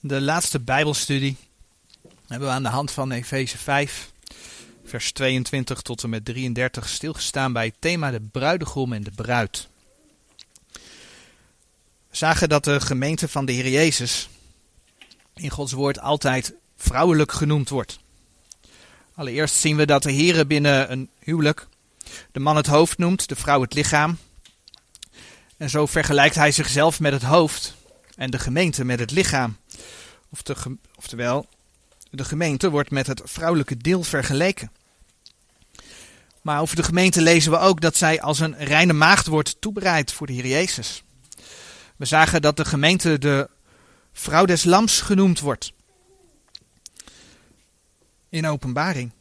De laatste Bijbelstudie hebben we aan de hand van Efeze 5, vers 22 tot en met 33 stilgestaan bij het thema de bruidegom en de bruid. We zagen dat de gemeente van de Heer Jezus in Gods woord altijd vrouwelijk genoemd wordt. Allereerst zien we dat de Heer binnen een huwelijk de man het hoofd noemt, de vrouw het lichaam. En zo vergelijkt hij zichzelf met het hoofd en de gemeente met het lichaam. Of de, oftewel, de gemeente wordt met het vrouwelijke deel vergeleken. Maar over de gemeente lezen we ook dat zij als een reine maagd wordt toebereid voor de Heer Jezus. We zagen dat de gemeente de vrouw des lams genoemd wordt. In openbaring.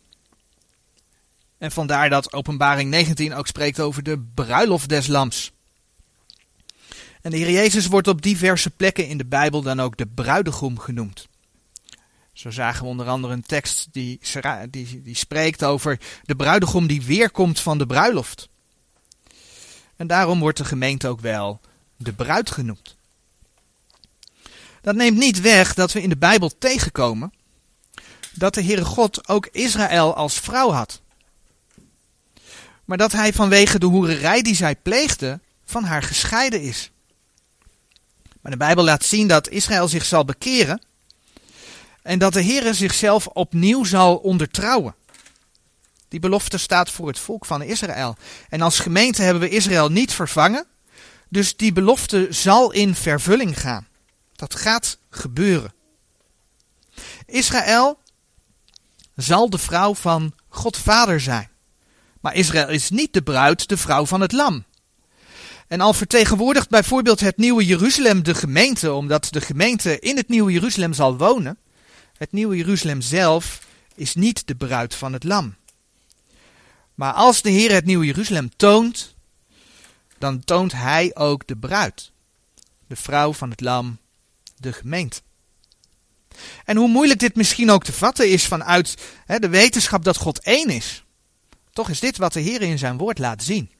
En vandaar dat openbaring 19 ook spreekt over de bruiloft des lams. En de Heer Jezus wordt op diverse plekken in de Bijbel dan ook de bruidegom genoemd. Zo zagen we onder andere een tekst die, die, die spreekt over de bruidegom die weerkomt van de bruiloft. En daarom wordt de gemeente ook wel de bruid genoemd. Dat neemt niet weg dat we in de Bijbel tegenkomen dat de Heere God ook Israël als vrouw had. Maar dat hij vanwege de hoererij die zij pleegde van haar gescheiden is. Maar de Bijbel laat zien dat Israël zich zal bekeren en dat de Heere zichzelf opnieuw zal ondertrouwen. Die belofte staat voor het volk van Israël. En als gemeente hebben we Israël niet vervangen, dus die belofte zal in vervulling gaan. Dat gaat gebeuren. Israël zal de vrouw van God Vader zijn. Maar Israël is niet de bruid, de vrouw van het lam. En al vertegenwoordigt bijvoorbeeld het nieuwe Jeruzalem de gemeente, omdat de gemeente in het nieuwe Jeruzalem zal wonen, het nieuwe Jeruzalem zelf is niet de bruid van het lam. Maar als de Heer het nieuwe Jeruzalem toont, dan toont hij ook de bruid, de vrouw van het lam, de gemeente. En hoe moeilijk dit misschien ook te vatten is vanuit hè, de wetenschap dat God één is, toch is dit wat de Heer in zijn woord laat zien.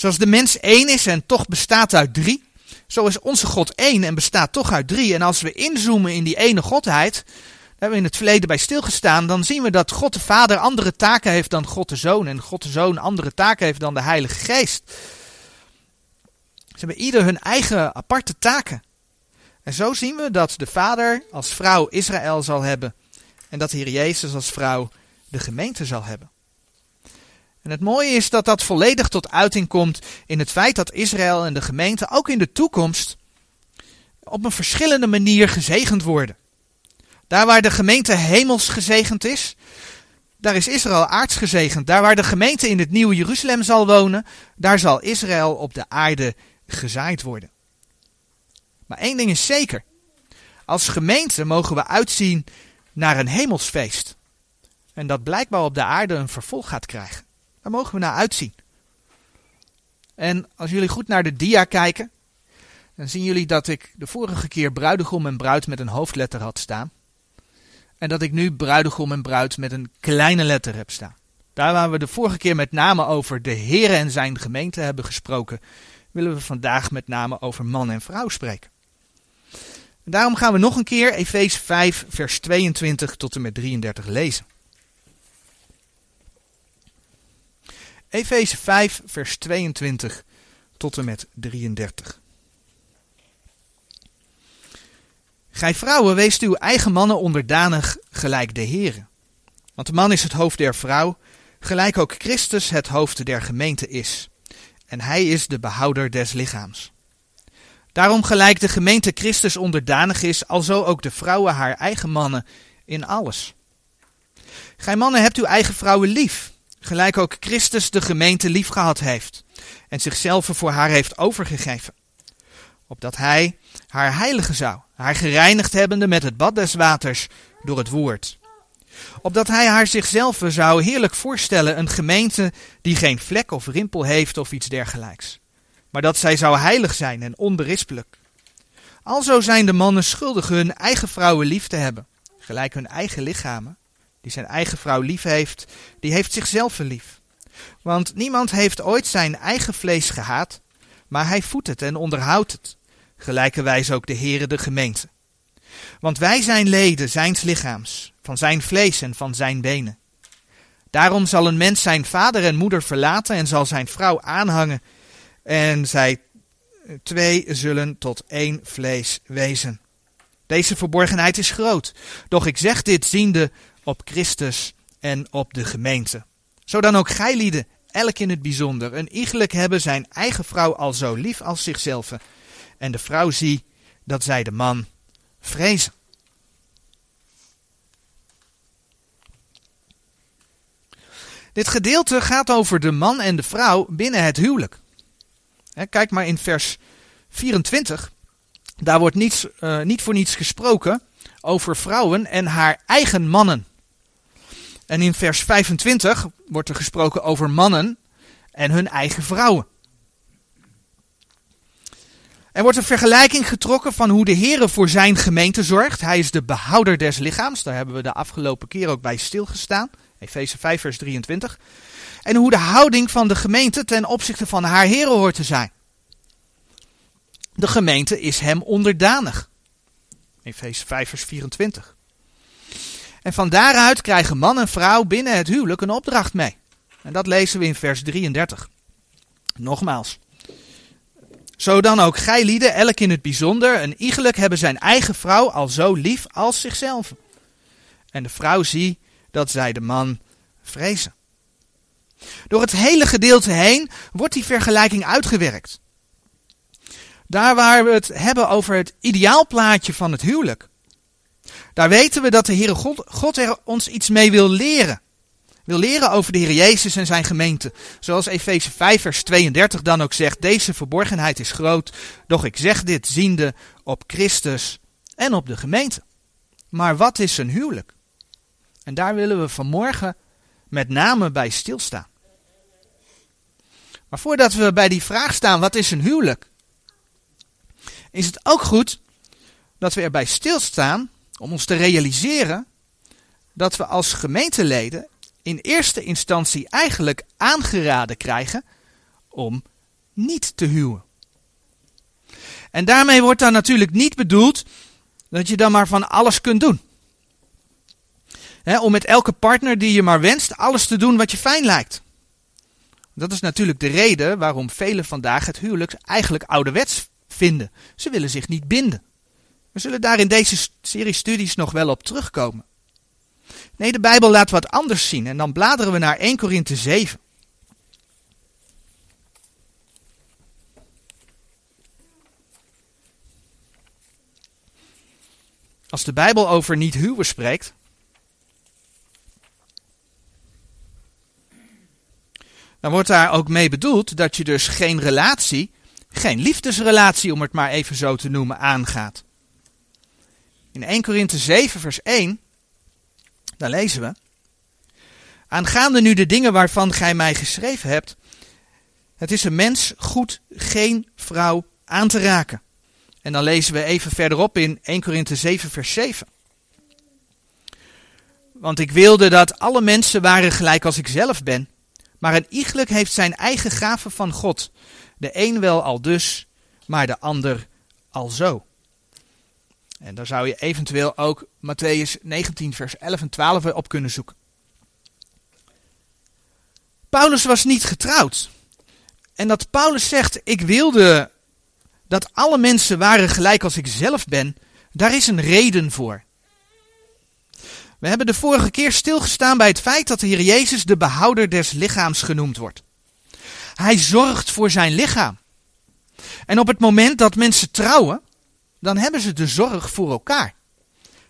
Zoals de mens één is en toch bestaat uit drie, zo is onze God één en bestaat toch uit drie. En als we inzoomen in die ene Godheid, daar hebben we in het verleden bij stilgestaan, dan zien we dat God de Vader andere taken heeft dan God de Zoon. En God de Zoon andere taken heeft dan de Heilige Geest. Ze hebben ieder hun eigen aparte taken. En zo zien we dat de Vader als vrouw Israël zal hebben. En dat de Heer Jezus als vrouw de gemeente zal hebben. En het mooie is dat dat volledig tot uiting komt in het feit dat Israël en de gemeente ook in de toekomst op een verschillende manier gezegend worden. Daar waar de gemeente hemels gezegend is, daar is Israël aards gezegend. Daar waar de gemeente in het nieuwe Jeruzalem zal wonen, daar zal Israël op de aarde gezaaid worden. Maar één ding is zeker. Als gemeente mogen we uitzien naar een hemelsfeest. En dat blijkbaar op de aarde een vervolg gaat krijgen. Daar mogen we naar uitzien. En als jullie goed naar de dia kijken, dan zien jullie dat ik de vorige keer bruidegom en bruid met een hoofdletter had staan. En dat ik nu bruidegom en bruid met een kleine letter heb staan. Daar waar we de vorige keer met name over de Heer en zijn gemeente hebben gesproken, willen we vandaag met name over man en vrouw spreken. En daarom gaan we nog een keer Efeze 5, vers 22 tot en met 33 lezen. Efeze 5, vers 22 tot en met 33. Gij vrouwen, weest uw eigen mannen onderdanig gelijk de Heere. Want de man is het hoofd der vrouw, gelijk ook Christus het hoofd der gemeente is. En hij is de behouder des lichaams. Daarom gelijk de gemeente Christus onderdanig is, alzo ook de vrouwen haar eigen mannen in alles. Gij mannen hebt uw eigen vrouwen lief, gelijk ook Christus de gemeente liefgehad heeft en zichzelf voor haar heeft overgegeven, opdat hij haar heiligen zou, haar gereinigd hebbende met het bad des waters door het woord. Opdat hij haar zichzelf zou heerlijk voorstellen, een gemeente die geen vlek of rimpel heeft of iets dergelijks, maar dat zij zou heilig zijn en onberispelijk. Alzo zijn de mannen schuldig hun eigen vrouwen lief te hebben, gelijk hun eigen lichamen die zijn eigen vrouw lief heeft, die heeft zichzelf lief. Want niemand heeft ooit zijn eigen vlees gehaat, maar hij voedt het en onderhoudt het. Gelijkerwijs ook de Heere de gemeente. Want wij zijn leden zijns lichaams, van zijn vlees en van zijn benen. Daarom zal een mens zijn vader en moeder verlaten en zal zijn vrouw aanhangen. En zij twee zullen tot één vlees wezen. Deze verborgenheid is groot. Doch ik zeg dit ziende op Christus en op de gemeente. Zo dan ook gij lieden, elk in het bijzonder, een iegelijk hebben zijn eigen vrouw al zo lief als zichzelf. En de vrouw zie dat zij de man vrezen. Dit gedeelte gaat over de man en de vrouw binnen het huwelijk. Kijk maar in vers 24. Daar wordt niets, uh, niet voor niets gesproken over vrouwen en haar eigen mannen. En in vers 25 wordt er gesproken over mannen en hun eigen vrouwen. Er wordt een vergelijking getrokken van hoe de Heer voor zijn gemeente zorgt. Hij is de behouder des lichaams. Daar hebben we de afgelopen keer ook bij stilgestaan. Efeze 5, vers 23. En hoe de houding van de gemeente ten opzichte van haar heren hoort te zijn. De gemeente is hem onderdanig. Efeze 5, vers 24. En van daaruit krijgen man en vrouw binnen het huwelijk een opdracht mee. En dat lezen we in vers 33. Nogmaals. Zo dan ook gij lieden, elk in het bijzonder, een iegelijk hebben zijn eigen vrouw al zo lief als zichzelf. En de vrouw zie dat zij de man vrezen. Door het hele gedeelte heen wordt die vergelijking uitgewerkt. Daar waar we het hebben over het ideaalplaatje van het huwelijk. Daar weten we dat de Heere God, God er ons iets mee wil leren. Wil leren over de Heer Jezus en zijn gemeente. Zoals Efeze 5 vers 32 dan ook zegt. Deze verborgenheid is groot. Doch ik zeg dit ziende op Christus en op de gemeente. Maar wat is een huwelijk? En daar willen we vanmorgen met name bij stilstaan. Maar voordat we bij die vraag staan, wat is een huwelijk? Is het ook goed dat we erbij stilstaan om ons te realiseren dat we als gemeenteleden in eerste instantie eigenlijk aangeraden krijgen om niet te huwen. En daarmee wordt dan natuurlijk niet bedoeld dat je dan maar van alles kunt doen om met elke partner die je maar wenst alles te doen wat je fijn lijkt. Dat is natuurlijk de reden waarom velen vandaag het huwelijk eigenlijk ouderwets vinden. Ze willen zich niet binden. We zullen daar in deze serie studies nog wel op terugkomen. Nee, de Bijbel laat wat anders zien en dan bladeren we naar 1 Korinthe 7. Als de Bijbel over niet huwen spreekt, dan wordt daar ook mee bedoeld dat je dus geen relatie, geen liefdesrelatie om het maar even zo te noemen, aangaat. In 1 Korinthe 7 vers 1, daar lezen we. Aangaande nu de dingen waarvan gij mij geschreven hebt, het is een mens goed geen vrouw aan te raken. En dan lezen we even verderop in 1 Korinthe 7 vers 7. Want ik wilde dat alle mensen waren gelijk als ik zelf ben, maar een iegelijk heeft zijn eigen gave van God. De een wel al dus, maar de ander al zo. En daar zou je eventueel ook Matthäus 19, vers 11 en 12 op kunnen zoeken. Paulus was niet getrouwd. En dat Paulus zegt: Ik wilde dat alle mensen waren gelijk als ik zelf ben, daar is een reden voor. We hebben de vorige keer stilgestaan bij het feit dat de Heer Jezus de behouder des lichaams genoemd wordt. Hij zorgt voor zijn lichaam. En op het moment dat mensen trouwen, dan hebben ze de zorg voor elkaar.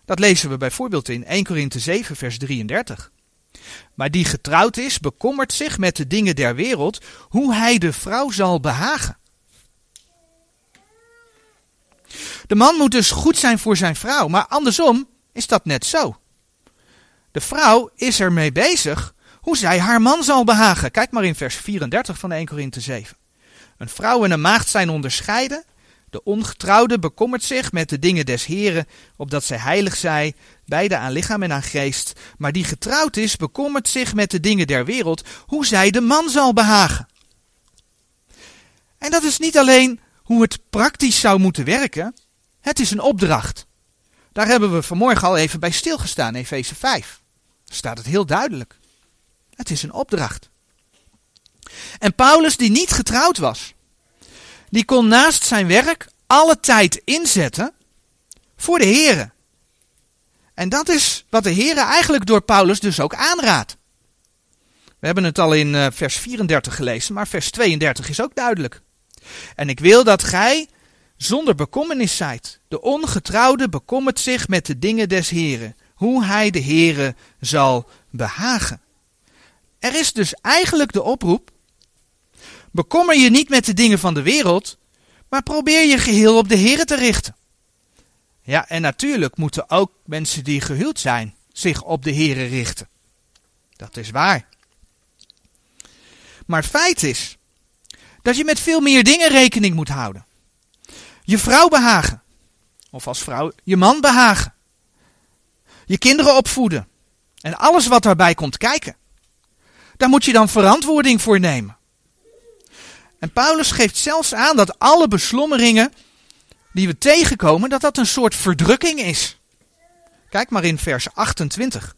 Dat lezen we bijvoorbeeld in 1 Korinthe 7, vers 33. Maar die getrouwd is, bekommert zich met de dingen der wereld, hoe hij de vrouw zal behagen. De man moet dus goed zijn voor zijn vrouw, maar andersom is dat net zo. De vrouw is ermee bezig hoe zij haar man zal behagen. Kijk maar in vers 34 van 1 Korinthe 7. Een vrouw en een maagd zijn onderscheiden. De ongetrouwde bekommert zich met de dingen des Heren, opdat zij heilig zij, beide aan lichaam en aan geest. Maar die getrouwd is, bekommert zich met de dingen der wereld, hoe zij de man zal behagen. En dat is niet alleen hoe het praktisch zou moeten werken, het is een opdracht. Daar hebben we vanmorgen al even bij stilgestaan, Efeze 5. Daar staat het heel duidelijk. Het is een opdracht. En Paulus, die niet getrouwd was, die kon naast zijn werk alle tijd inzetten voor de Here. En dat is wat de Here eigenlijk door Paulus dus ook aanraadt. We hebben het al in eh, vers 34 gelezen, maar vers 32 is ook duidelijk. En ik wil dat gij zonder bekommernis zijt. De ongetrouwde bekommert zich met de dingen des Heren, hoe hij de Here zal behagen. Er is dus eigenlijk de oproep: bekommer je niet met de dingen van de wereld, maar probeer je geheel op de Here te richten. Ja, en natuurlijk moeten ook mensen die gehuwd zijn zich op de Here richten. Dat is waar. Maar feit is dat je met veel meer dingen rekening moet houden. Je vrouw behagen. Of als vrouw je man behagen. Je kinderen opvoeden. En alles wat daarbij komt kijken. Daar moet je dan verantwoording voor nemen. En Paulus geeft zelfs aan dat alle beslommeringen die we tegenkomen, dat dat een soort verdrukking is. Kijk maar in vers 28.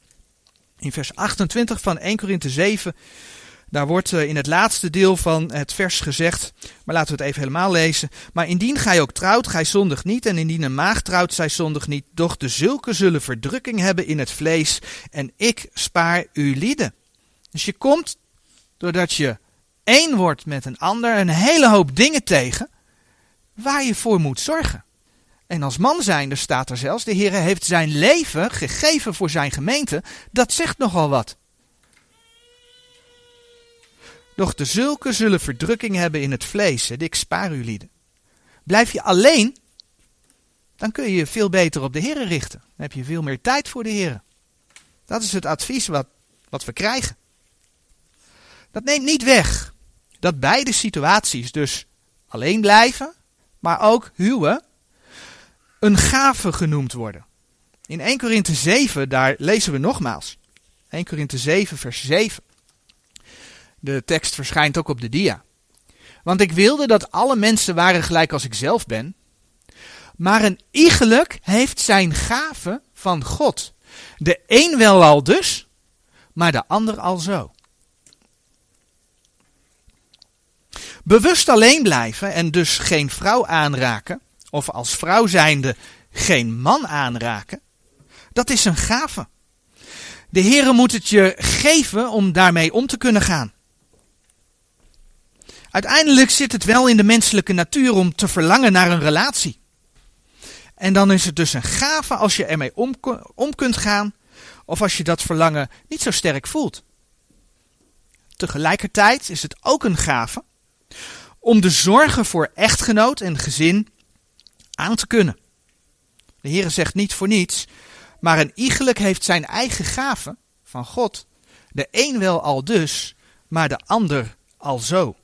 In vers 28 van 1 Korinthe 7 daar wordt eh, in het laatste deel van het vers gezegd, maar laten we het even helemaal lezen. Maar indien gij ook trouwt, gij zondig niet, en indien een maag trouwt, zij zondig niet. Doch de zulke zullen verdrukking hebben in het vlees, en ik spaar u lieden. Dus je komt, doordat je één wordt met een ander, een hele hoop dingen tegen, waar je voor moet zorgen. En als man zijnde staat er zelfs, de Heer heeft zijn leven gegeven voor zijn gemeente, dat zegt nogal wat. Doch de zulke zullen verdrukking hebben in het vlees, en ik spaar u lieden. Blijf je alleen, dan kun je je veel beter op de Heer richten. Dan heb je veel meer tijd voor de Heer. Dat is het advies wat, wat we krijgen. Dat neemt niet weg dat beide situaties, dus alleen blijven, maar ook huwen, een gave genoemd worden. In 1 Korinthe 7, daar lezen we nogmaals. 1 Korinthe 7, vers 7. De tekst verschijnt ook op de dia. Want ik wilde dat alle mensen waren gelijk als ik zelf ben. Maar een iegelijk heeft zijn gave van God. De een wel al dus, maar de ander al zo. Bewust alleen blijven en dus geen vrouw aanraken, of als vrouw zijnde geen man aanraken, dat is een gave. De Heere moet het je geven om daarmee om te kunnen gaan. Uiteindelijk zit het wel in de menselijke natuur om te verlangen naar een relatie. En dan is het dus een gave als je ermee om, om kunt gaan, of als je dat verlangen niet zo sterk voelt. Tegelijkertijd is het ook een gave om de zorgen voor echtgenoot en gezin aan te kunnen. De Heer zegt niet voor niets, maar een iegelijk heeft zijn eigen gave van God. De een wel al dus, maar de ander al zo.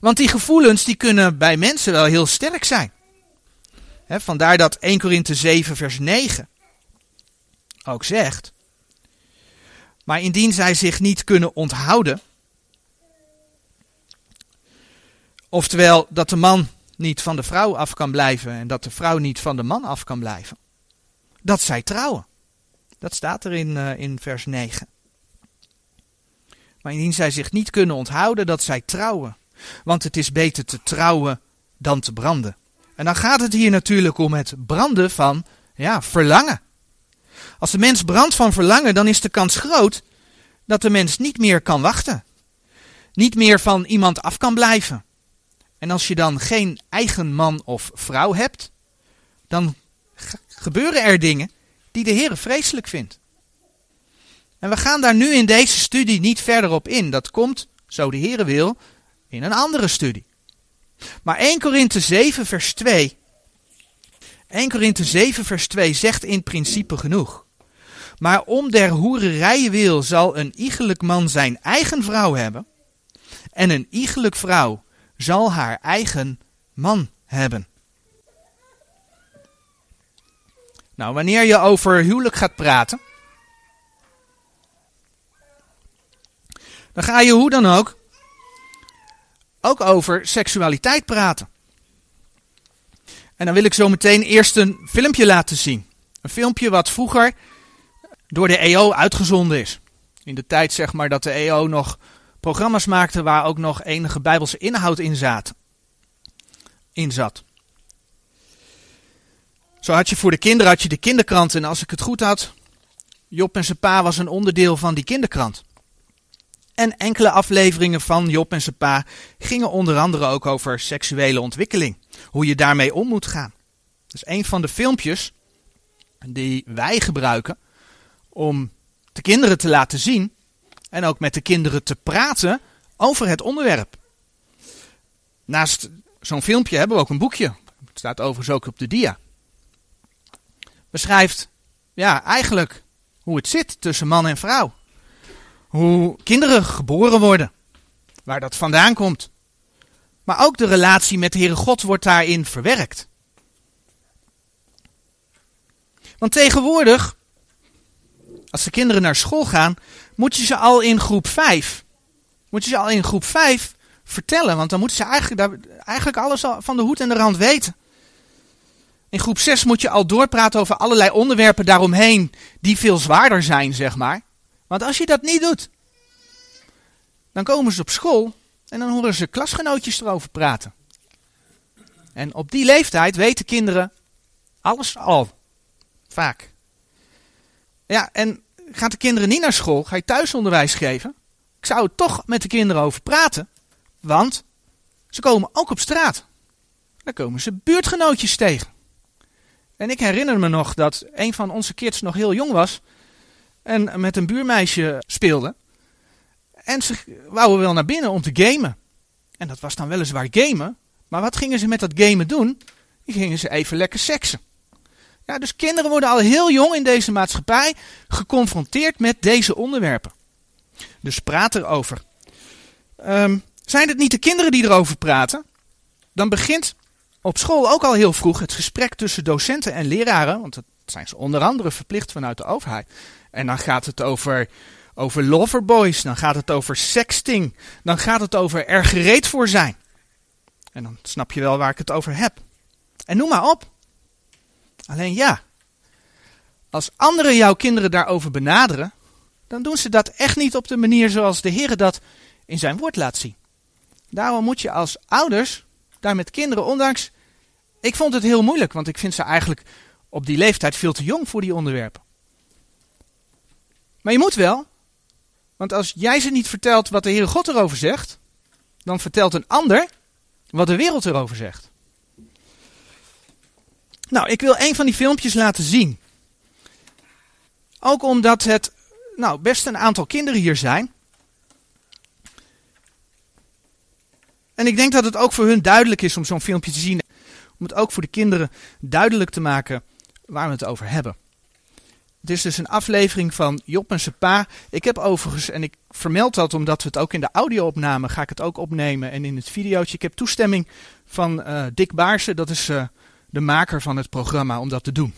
Want die gevoelens die kunnen bij mensen wel heel sterk zijn. vandaar dat 1 Korinthe 7 vers 9 ook zegt. Maar indien zij zich niet kunnen onthouden, oftewel dat de man niet van de vrouw af kan blijven en dat de vrouw niet van de man af kan blijven, dat zij trouwen. Dat staat er in, uh, in vers 9. Maar indien zij zich niet kunnen onthouden, dat zij trouwen want het is beter te trouwen dan te branden. En dan gaat het hier natuurlijk om het branden van ja, verlangen. Als de mens brandt van verlangen, dan is de kans groot dat de mens niet meer kan wachten. Niet meer van iemand af kan blijven. En als je dan geen eigen man of vrouw hebt, dan gebeuren er dingen die de Heer vreselijk vindt. En we gaan daar nu in deze studie niet verder op in. Dat komt, zo de Heer wil, in een andere studie. Maar 1 Korinthe 7 vers 2. 1 Korinthe 7 vers 2 zegt in principe genoeg. Maar om der hoererij wil zal een iegelijk man zijn eigen vrouw hebben. En een iegelijk vrouw zal haar eigen man hebben. Nou, wanneer je over huwelijk gaat praten, dan ga je hoe dan ook ook over seksualiteit praten. En dan wil ik zo meteen eerst een filmpje laten zien. Een filmpje wat vroeger door de EO uitgezonden is. In de tijd zeg maar dat de EO nog programma's maakte waar ook nog enige bijbelse inhoud in, zat. in zat. Zo had je voor de kinderen had je de kinderkrant en als ik het goed had, Job en zijn pa was een onderdeel van die kinderkrant. En enkele afleveringen van Job en zijn pa gingen onder andere ook over seksuele ontwikkeling. Hoe je daarmee om moet gaan. Dus een van de filmpjes die wij gebruiken om de kinderen te laten zien en ook met de kinderen te praten over het onderwerp. Naast zo'n filmpje hebben we ook een boekje. Het staat overigens ook op de dia. Beschrijft ja, eigenlijk hoe het zit tussen man en vrouw. Hoe kinderen geboren worden. Waar dat vandaan komt. Maar ook de relatie met de Heere God wordt daarin verwerkt. Want tegenwoordig, als de kinderen naar school gaan, moet je ze al in groep 5, moet je ze al in groep 5 vertellen. Want dan moeten ze eigenlijk, eigenlijk alles van de hoed en de rand weten. In groep 6 moet je al doorpraten over allerlei onderwerpen daaromheen die veel zwaarder zijn, zeg maar. Want als je dat niet doet, dan komen ze op school en dan horen ze klasgenootjes erover praten. En op die leeftijd weten kinderen alles al. Vaak. Ja, en gaat de kinderen niet naar school, ga je thuisonderwijs geven. Ik zou er toch met de kinderen over praten. Want ze komen ook op straat. Daar komen ze buurtgenootjes tegen. En ik herinner me nog dat een van onze kids nog heel jong was. En met een buurmeisje speelde. En ze wouden wel naar binnen om te gamen. En dat was dan weliswaar gamen. Maar wat gingen ze met dat gamen doen? Die gingen ze even lekker seksen. Ja, dus kinderen worden al heel jong in deze maatschappij geconfronteerd met deze onderwerpen. Dus praat erover. Um, zijn het niet de kinderen die erover praten? Dan begint op school ook al heel vroeg het gesprek tussen docenten en leraren, want dat zijn ze onder andere verplicht vanuit de overheid. En dan gaat het over, over loverboys, dan gaat het over sexting, dan gaat het over er gereed voor zijn. En dan snap je wel waar ik het over heb. En noem maar op. Alleen ja, als anderen jouw kinderen daarover benaderen, dan doen ze dat echt niet op de manier zoals de Heer dat in zijn woord laat zien. Daarom moet je als ouders daar met kinderen, ondanks. Ik vond het heel moeilijk, want ik vind ze eigenlijk op die leeftijd veel te jong voor die onderwerpen. Maar je moet wel, want als jij ze niet vertelt wat de Heere God erover zegt, dan vertelt een ander wat de wereld erover zegt. Nou, ik wil een van die filmpjes laten zien. Ook omdat het nou, best een aantal kinderen hier zijn. En ik denk dat het ook voor hun duidelijk is om zo'n filmpje te zien. Om het ook voor de kinderen duidelijk te maken waar we het over hebben. Het is dus een aflevering van Job en zijn pa. Ik heb overigens, en ik vermeld dat omdat we het ook in de audio opnamen, ga ik het ook opnemen. En in het videootje. Ik heb toestemming van uh, Dick Baarsen, dat is uh, de maker van het programma, om dat te doen.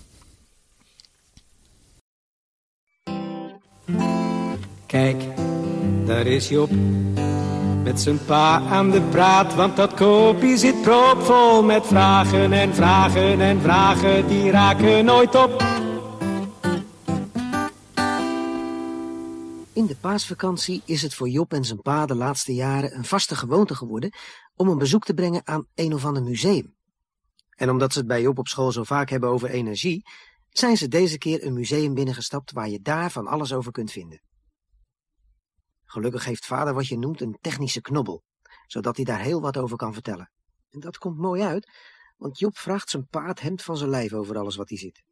Kijk, daar is Job met zijn pa aan de praat, want dat kopie zit propvol met vragen en vragen en vragen die raken nooit op. In de paasvakantie is het voor Job en zijn pa de laatste jaren een vaste gewoonte geworden om een bezoek te brengen aan een of ander museum. En omdat ze het bij Job op school zo vaak hebben over energie, zijn ze deze keer een museum binnengestapt waar je daar van alles over kunt vinden. Gelukkig heeft vader wat je noemt een technische knobbel, zodat hij daar heel wat over kan vertellen. En dat komt mooi uit, want Job vraagt zijn paard hemd van zijn lijf over alles wat hij ziet.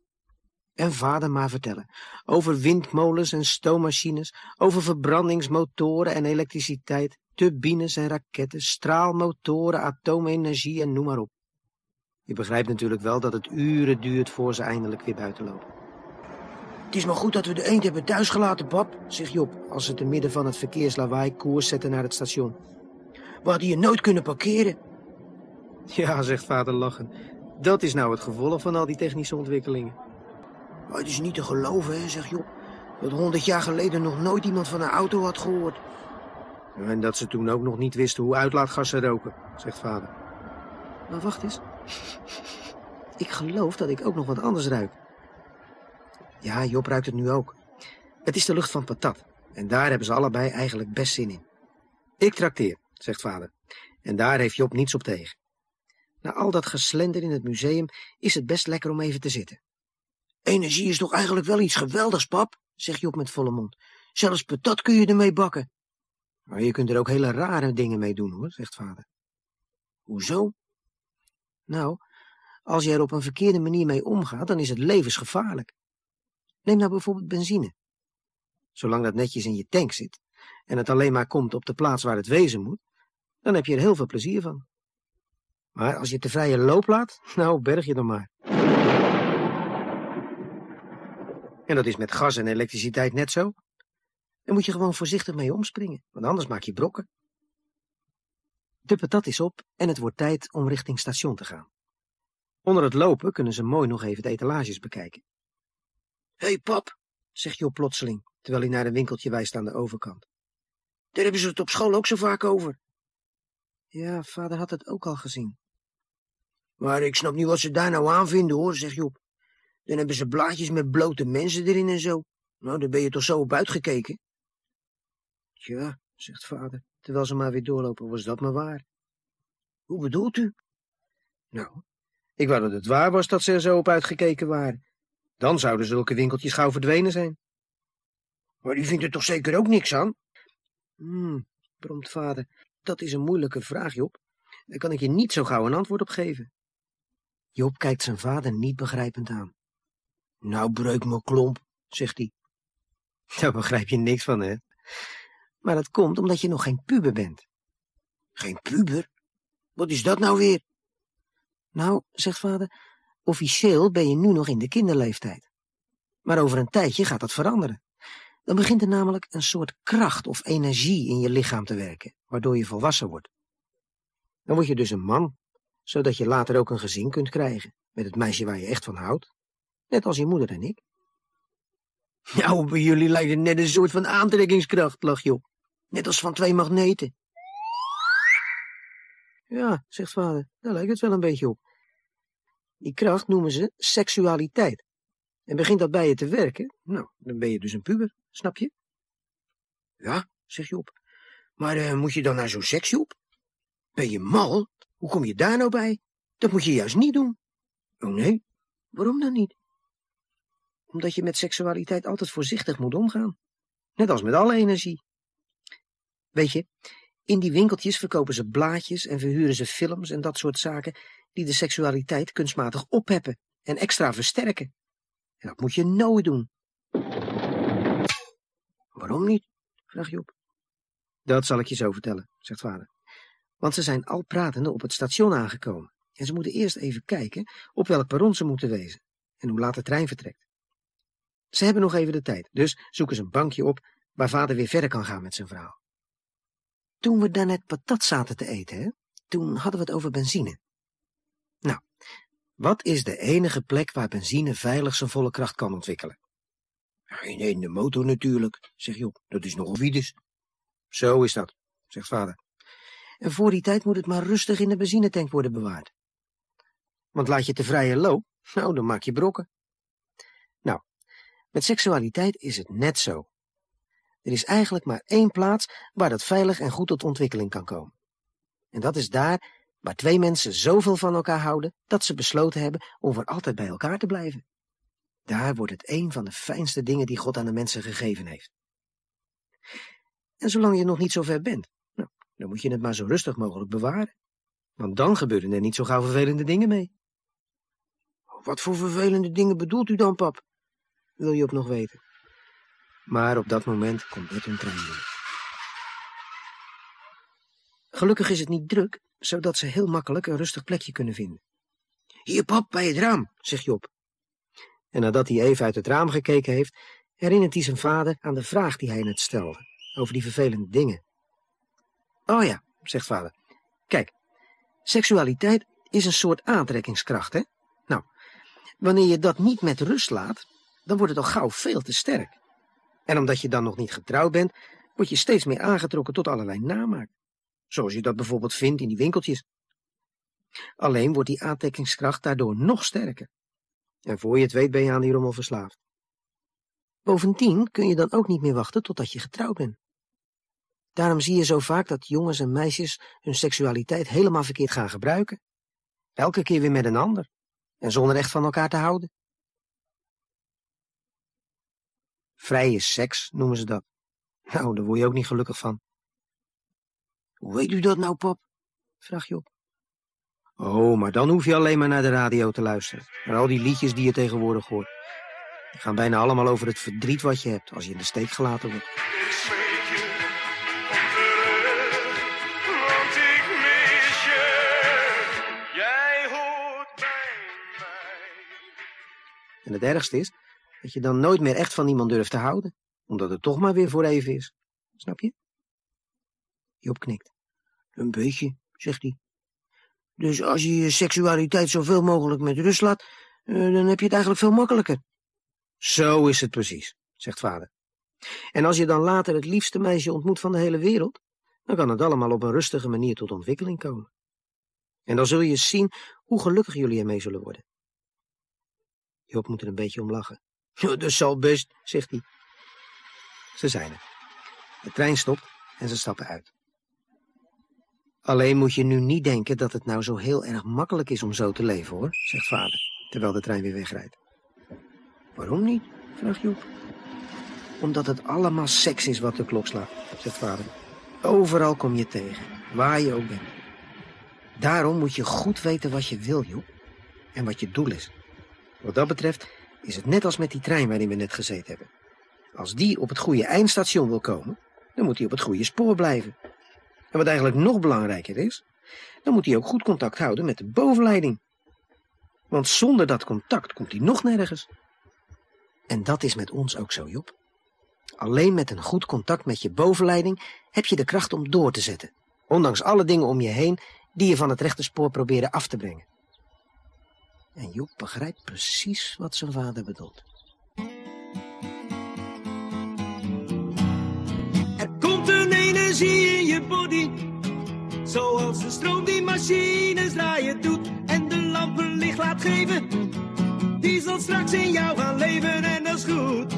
En vader maar vertellen. Over windmolens en stoommachines, over verbrandingsmotoren en elektriciteit, turbines en raketten, straalmotoren, atoomenergie en noem maar op. Je begrijpt natuurlijk wel dat het uren duurt voor ze eindelijk weer buiten lopen. Het is maar goed dat we de eend hebben thuisgelaten, pap, zegt Job, als ze te midden van het verkeerslawaai koers zetten naar het station. We hadden hier nooit kunnen parkeren. Ja, zegt vader lachen. Dat is nou het gevolg van al die technische ontwikkelingen. Maar het is niet te geloven, hè, zegt Job, dat honderd jaar geleden nog nooit iemand van een auto had gehoord. En dat ze toen ook nog niet wisten hoe uitlaatgassen roken, zegt vader. Maar wacht eens. Ik geloof dat ik ook nog wat anders ruik. Ja, Job ruikt het nu ook. Het is de lucht van patat. En daar hebben ze allebei eigenlijk best zin in. Ik trakteer, zegt vader. En daar heeft Job niets op tegen. Na al dat geslender in het museum is het best lekker om even te zitten. Energie is toch eigenlijk wel iets geweldigs, pap, zegt Job met volle mond. Zelfs patat kun je ermee bakken. Maar je kunt er ook hele rare dingen mee doen, hoor, zegt vader. Hoezo? Nou, als je er op een verkeerde manier mee omgaat, dan is het levensgevaarlijk. Neem nou bijvoorbeeld benzine. Zolang dat netjes in je tank zit en het alleen maar komt op de plaats waar het wezen moet, dan heb je er heel veel plezier van. Maar als je te vrije loop laat, nou, berg je dan maar. En dat is met gas en elektriciteit net zo. Daar moet je gewoon voorzichtig mee omspringen, want anders maak je brokken. De patat is op en het wordt tijd om richting station te gaan. Onder het lopen kunnen ze mooi nog even de etalages bekijken. Hé hey pap, zegt Job plotseling, terwijl hij naar een winkeltje wijst aan de overkant. Daar hebben ze het op school ook zo vaak over. Ja, vader had het ook al gezien. Maar ik snap niet wat ze daar nou aan vinden, hoor, zegt Job. Dan hebben ze blaadjes met blote mensen erin en zo. Nou, daar ben je toch zo op uitgekeken? Tja, zegt vader, terwijl ze maar weer doorlopen, was dat maar waar. Hoe bedoelt u? Nou, ik wou dat het waar was dat ze er zo op uitgekeken waren. Dan zouden zulke winkeltjes gauw verdwenen zijn. Maar die vindt er toch zeker ook niks aan? Hmm, bromt vader, dat is een moeilijke vraag, Job. Daar kan ik je niet zo gauw een antwoord op geven. Job kijkt zijn vader niet begrijpend aan. Nou, breuk me klomp, zegt hij. Daar begrijp je niks van, hè? Maar dat komt omdat je nog geen puber bent. Geen puber? Wat is dat nou weer? Nou, zegt vader, officieel ben je nu nog in de kinderleeftijd. Maar over een tijdje gaat dat veranderen. Dan begint er namelijk een soort kracht of energie in je lichaam te werken, waardoor je volwassen wordt. Dan word je dus een man, zodat je later ook een gezin kunt krijgen, met het meisje waar je echt van houdt, net als je moeder en ik. Nou, bij jullie lijkt het net een soort van aantrekkingskracht, lach je op. Net als van twee magneten. Ja, zegt vader, daar lijkt het wel een beetje op. Die kracht noemen ze seksualiteit. En begint dat bij je te werken, nou, dan ben je dus een puber, snap je? Ja, zegt Job. Maar uh, moet je dan naar zo'n seks, Job? Ben je mal? Hoe kom je daar nou bij? Dat moet je juist niet doen. Oh nee, waarom dan niet? Omdat je met seksualiteit altijd voorzichtig moet omgaan. Net als met alle energie. Weet je, in die winkeltjes verkopen ze blaadjes en verhuren ze films en dat soort zaken die de seksualiteit kunstmatig opheppen en extra versterken. En dat moet je nooit doen. Waarom niet? vraagt Job. Dat zal ik je zo vertellen, zegt vader. Want ze zijn al pratende op het station aangekomen. En ze moeten eerst even kijken op welk perron ze moeten wezen en hoe laat de trein vertrekt. Ze hebben nog even de tijd, dus zoeken ze een bankje op waar vader weer verder kan gaan met zijn vrouw. Toen we daarnet patat zaten te eten, hè, toen hadden we het over benzine. Nou, wat is de enige plek waar benzine veilig zijn volle kracht kan ontwikkelen? in de motor natuurlijk, zegt Job. Dat is nogal wiedes. Zo is dat, zegt vader. En voor die tijd moet het maar rustig in de benzinetank worden bewaard. Want laat je te vrije loop, nou, dan maak je brokken. Nou, met seksualiteit is het net zo. Er is eigenlijk maar één plaats waar dat veilig en goed tot ontwikkeling kan komen. En dat is daar waar twee mensen zoveel van elkaar houden dat ze besloten hebben om voor altijd bij elkaar te blijven. Daar wordt het een van de fijnste dingen die God aan de mensen gegeven heeft. En zolang je nog niet zo ver bent, nou, dan moet je het maar zo rustig mogelijk bewaren. Want dan gebeuren er niet zo gauw vervelende dingen mee. Wat voor vervelende dingen bedoelt u dan, pap? Wil je ook nog weten? Maar op dat moment komt net een trein. Gelukkig is het niet druk, zodat ze heel makkelijk een rustig plekje kunnen vinden. Hier, pap, bij het raam, zegt Job. En nadat hij even uit het raam gekeken heeft, herinnert hij zijn vader aan de vraag die hij net stelde, over die vervelende dingen. Oh ja, zegt vader. Kijk, seksualiteit is een soort aantrekkingskracht, hè? Nou, wanneer je dat niet met rust laat, dan wordt het al gauw veel te sterk. En omdat je dan nog niet getrouwd bent, word je steeds meer aangetrokken tot allerlei namaak. Zoals je dat bijvoorbeeld vindt in die winkeltjes. Alleen wordt die aantrekkingskracht daardoor nog sterker. En voor je het weet ben je aan die rommel verslaafd. Bovendien kun je dan ook niet meer wachten totdat je getrouwd bent. Daarom zie je zo vaak dat jongens en meisjes hun seksualiteit helemaal verkeerd gaan gebruiken. Elke keer weer met een ander. En zonder echt van elkaar te houden. Vrije seks noemen ze dat. Nou, daar word je ook niet gelukkig van. Hoe weet u dat nou, pap? vraagt Job. Oh, maar dan hoef je alleen maar naar de radio te luisteren. Naar al die liedjes die je tegenwoordig hoort. Die gaan bijna allemaal over het verdriet wat je hebt als je in de steek gelaten wordt. Ik smeek je, kom terug, want ik mis je. Jij hoort bij mij. En het ergste is dat je dan nooit meer echt van iemand durft te houden, omdat het toch maar weer voor even is. Snap je? Job knikt. Een beetje, zegt hij. Dus als je je seksualiteit zoveel mogelijk met rust laat, eh, dan heb je het eigenlijk veel makkelijker. Zo is het precies, zegt vader. En als je dan later het liefste meisje ontmoet van de hele wereld, dan kan het allemaal op een rustige manier tot ontwikkeling komen. En dan zul je zien hoe gelukkig jullie ermee zullen worden. Job moet er een beetje om lachen. Ja, dat zal best, zegt hij. Ze zijn er. De trein stopt en ze stappen uit. Alleen moet je nu niet denken dat het nou zo heel erg makkelijk is om zo te leven, hoor, zegt vader, terwijl de trein weer wegrijdt. Waarom niet? vraagt Job. Omdat het allemaal seks is wat de klok slaat, zegt vader. Overal kom je tegen, waar je ook bent. Daarom moet je goed weten wat je wil, Job, en wat je doel is. Wat dat betreft is het net als met die trein waarin we net gezeten hebben. Als die op het goede eindstation wil komen, dan moet hij op het goede spoor blijven. En wat eigenlijk nog belangrijker is, dan moet hij ook goed contact houden met de bovenleiding. Want zonder dat contact komt hij nog nergens. En dat is met ons ook zo, Job. Alleen met een goed contact met je bovenleiding heb je de kracht om door te zetten. Ondanks alle dingen om je heen die je van het rechte spoor proberen af te brengen. En Job begrijpt precies wat zijn vader bedoelt. Er komt een energie in je body. Zoals de stroom die machines draaien doet. En de lampen licht laat geven. Die zal straks in jou gaan leven en dat is goed.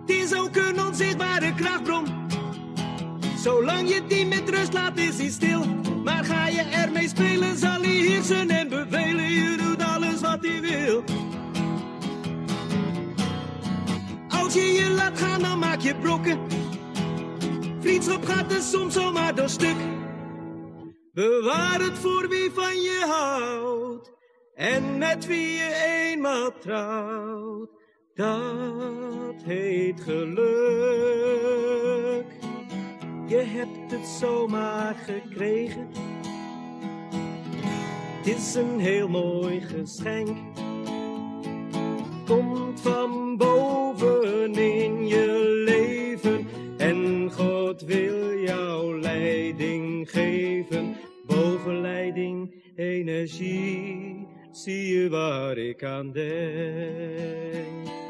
Het is ook een onzichtbare krachtbron. Zolang je die met rust laat is hij stil. Maar ga je ermee spelen zal hij heersen en bevelen. Je doet alles wat hij wil. Als je je laat gaan, dan maak je brokken. Vriendschap gaat er soms zomaar door stuk. Bewaar het voor wie van je houdt. En met wie je eenmaal trouwt. Dat heet geluk. Je hebt het zomaar gekregen. Het is een heel mooi geschenk komt van boven in je leven en God wil jou leiding geven. Bovenleiding, energie, zie je waar ik aan denk.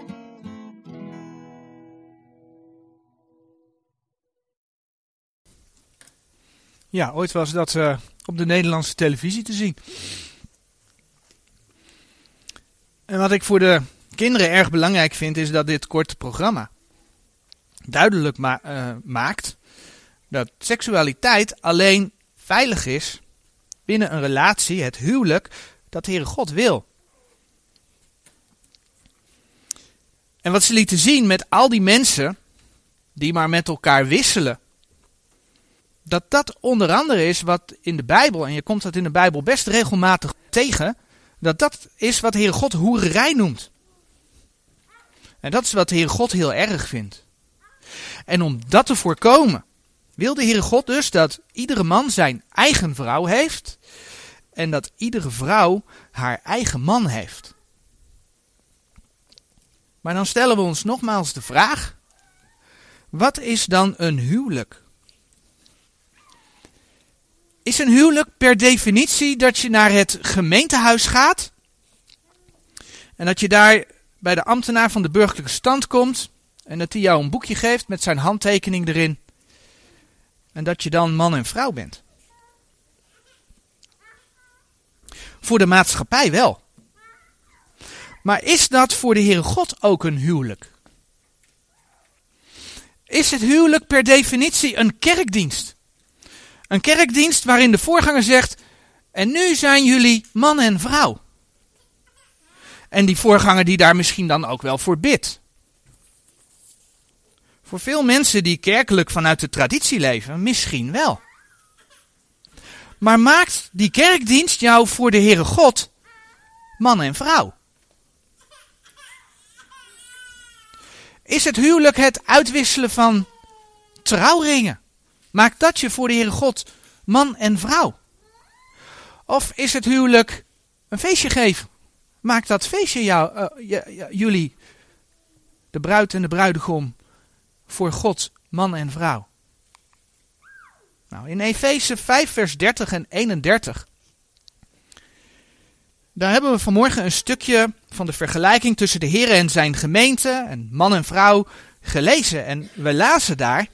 Ja, ooit was dat eh, op de Nederlandse televisie te zien. En wat ik voor de kinderen erg belangrijk vind, is dat dit korte programma duidelijk eh, maakt dat seksualiteit alleen veilig is binnen een relatie, het huwelijk, dat de Heere God wil. En wat ze lieten zien met al die mensen die maar met elkaar wisselen, dat dat onder andere is wat in de Bijbel, en je komt dat in de Bijbel best regelmatig tegen, dat dat is wat de Heere God hoererij noemt. En dat is wat de God heel erg vindt. En om dat te voorkomen, wil de Heere God dus dat iedere man zijn eigen vrouw heeft en dat iedere vrouw haar eigen man heeft. Maar dan stellen we ons nogmaals de vraag: wat is dan een huwelijk? Is een huwelijk per definitie dat je naar het gemeentehuis gaat en dat je daar bij de ambtenaar van de burgerlijke stand komt en dat hij jou een boekje geeft met zijn handtekening erin en dat je dan man en vrouw bent? Voor de maatschappij wel. Maar is dat voor de Heere God ook een huwelijk? Is het huwelijk per definitie een kerkdienst? Een kerkdienst waarin de voorganger zegt: En nu zijn jullie man en vrouw. En die voorganger die daar misschien dan ook wel voor bidt. Voor veel mensen die kerkelijk vanuit de traditie leven, misschien wel. Maar maakt die kerkdienst jou voor de Heere God man en vrouw? Is het huwelijk het uitwisselen van trouwringen? Maakt dat je voor de Heere God man en vrouw? Of is het huwelijk een feestje geven? Maakt dat feestje jou, uh, jullie, de bruid en de bruidegom, voor God man en vrouw? Nou, in Efeze 5, vers 30 en 31. Daar hebben we vanmorgen een stukje van de vergelijking tussen de Heer en zijn gemeente, en man en vrouw, gelezen. En we lazen daar.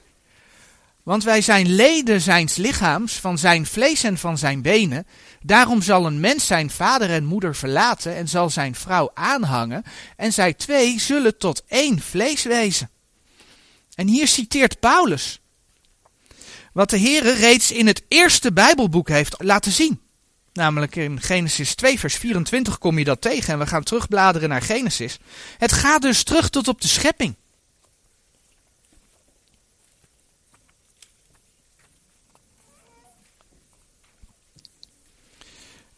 Want wij zijn leden zijns lichaams, van zijn vlees en van zijn benen. Daarom zal een mens zijn vader en moeder verlaten en zal zijn vrouw aanhangen. En zij twee zullen tot één vlees wezen. En hier citeert Paulus wat de Heer reeds in het eerste Bijbelboek heeft laten zien. Namelijk in Genesis 2, vers 24 kom je dat tegen en we gaan terugbladeren naar Genesis. Het gaat dus terug tot op de schepping.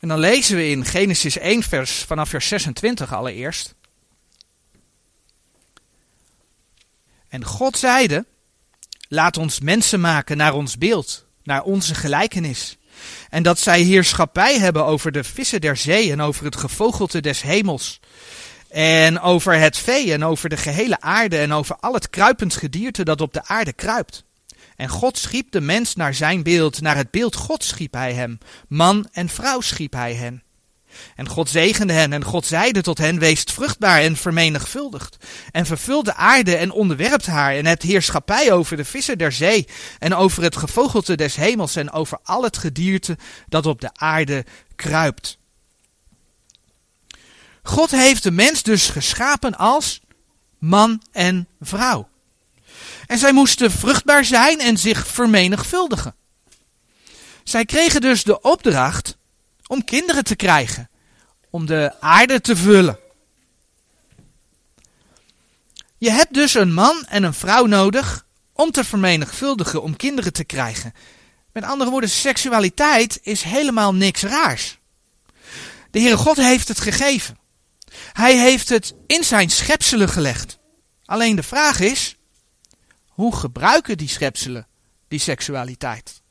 En dan lezen we in Genesis 1, vers, vanaf vers 26 allereerst. En God zeide, laat ons mensen maken naar ons beeld, naar onze gelijkenis. En dat zij heerschappij hebben over de vissen der zee en over het gevogelte des hemels. En over het vee en over de gehele aarde en over al het kruipend gedierte dat op de aarde kruipt. En God schiep de mens naar zijn beeld, naar het beeld God schiep hij hem. Man en vrouw schiep hij hen. En God zegende hen en God zeide tot hen, weest vruchtbaar en vermenigvuldigd. En vervul de aarde en onderwerpt haar en het heerschappij over de vissen der zee en over het gevogelte des hemels en over al het gedierte dat op de aarde kruipt. God heeft de mens dus geschapen als man en vrouw. En zij moesten vruchtbaar zijn en zich vermenigvuldigen. Zij kregen dus de opdracht om kinderen te krijgen, om de aarde te vullen. Je hebt dus een man en een vrouw nodig om te vermenigvuldigen, om kinderen te krijgen. Met andere woorden, seksualiteit is helemaal niks raars. De Heere God heeft het gegeven. Hij heeft het in zijn schepselen gelegd. Alleen de vraag is, hoe gebruiken die schepselen die seksualiteit?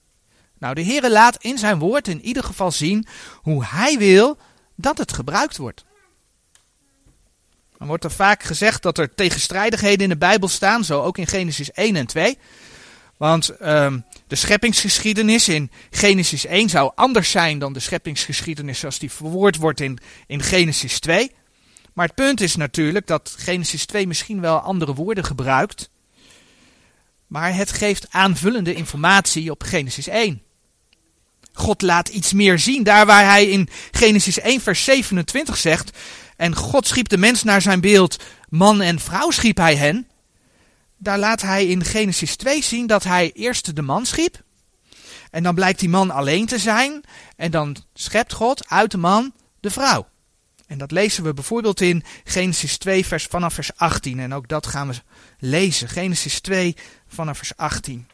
Nou, de Heere laat in zijn woord in ieder geval zien hoe hij wil dat het gebruikt wordt. Dan wordt er vaak gezegd dat er tegenstrijdigheden in de Bijbel staan, zo ook in Genesis 1 en 2. Want um, de scheppingsgeschiedenis in Genesis 1 zou anders zijn dan de scheppingsgeschiedenis zoals die verwoord wordt in, in Genesis 2. Maar het punt is natuurlijk dat Genesis 2 misschien wel andere woorden gebruikt. Maar het geeft aanvullende informatie op Genesis 1. God laat iets meer zien. Daar waar hij in Genesis 1 vers 27 zegt. En God schiep de mens naar zijn beeld. Man en vrouw schiep hij hen. Daar laat hij in Genesis 2 zien dat hij eerst de man schiep. En dan blijkt die man alleen te zijn. En dan schept God uit de man de vrouw. En dat lezen we bijvoorbeeld in Genesis 2 vers, vanaf vers 18. En ook dat gaan we lezen. Genesis 2 vanaf vers 18.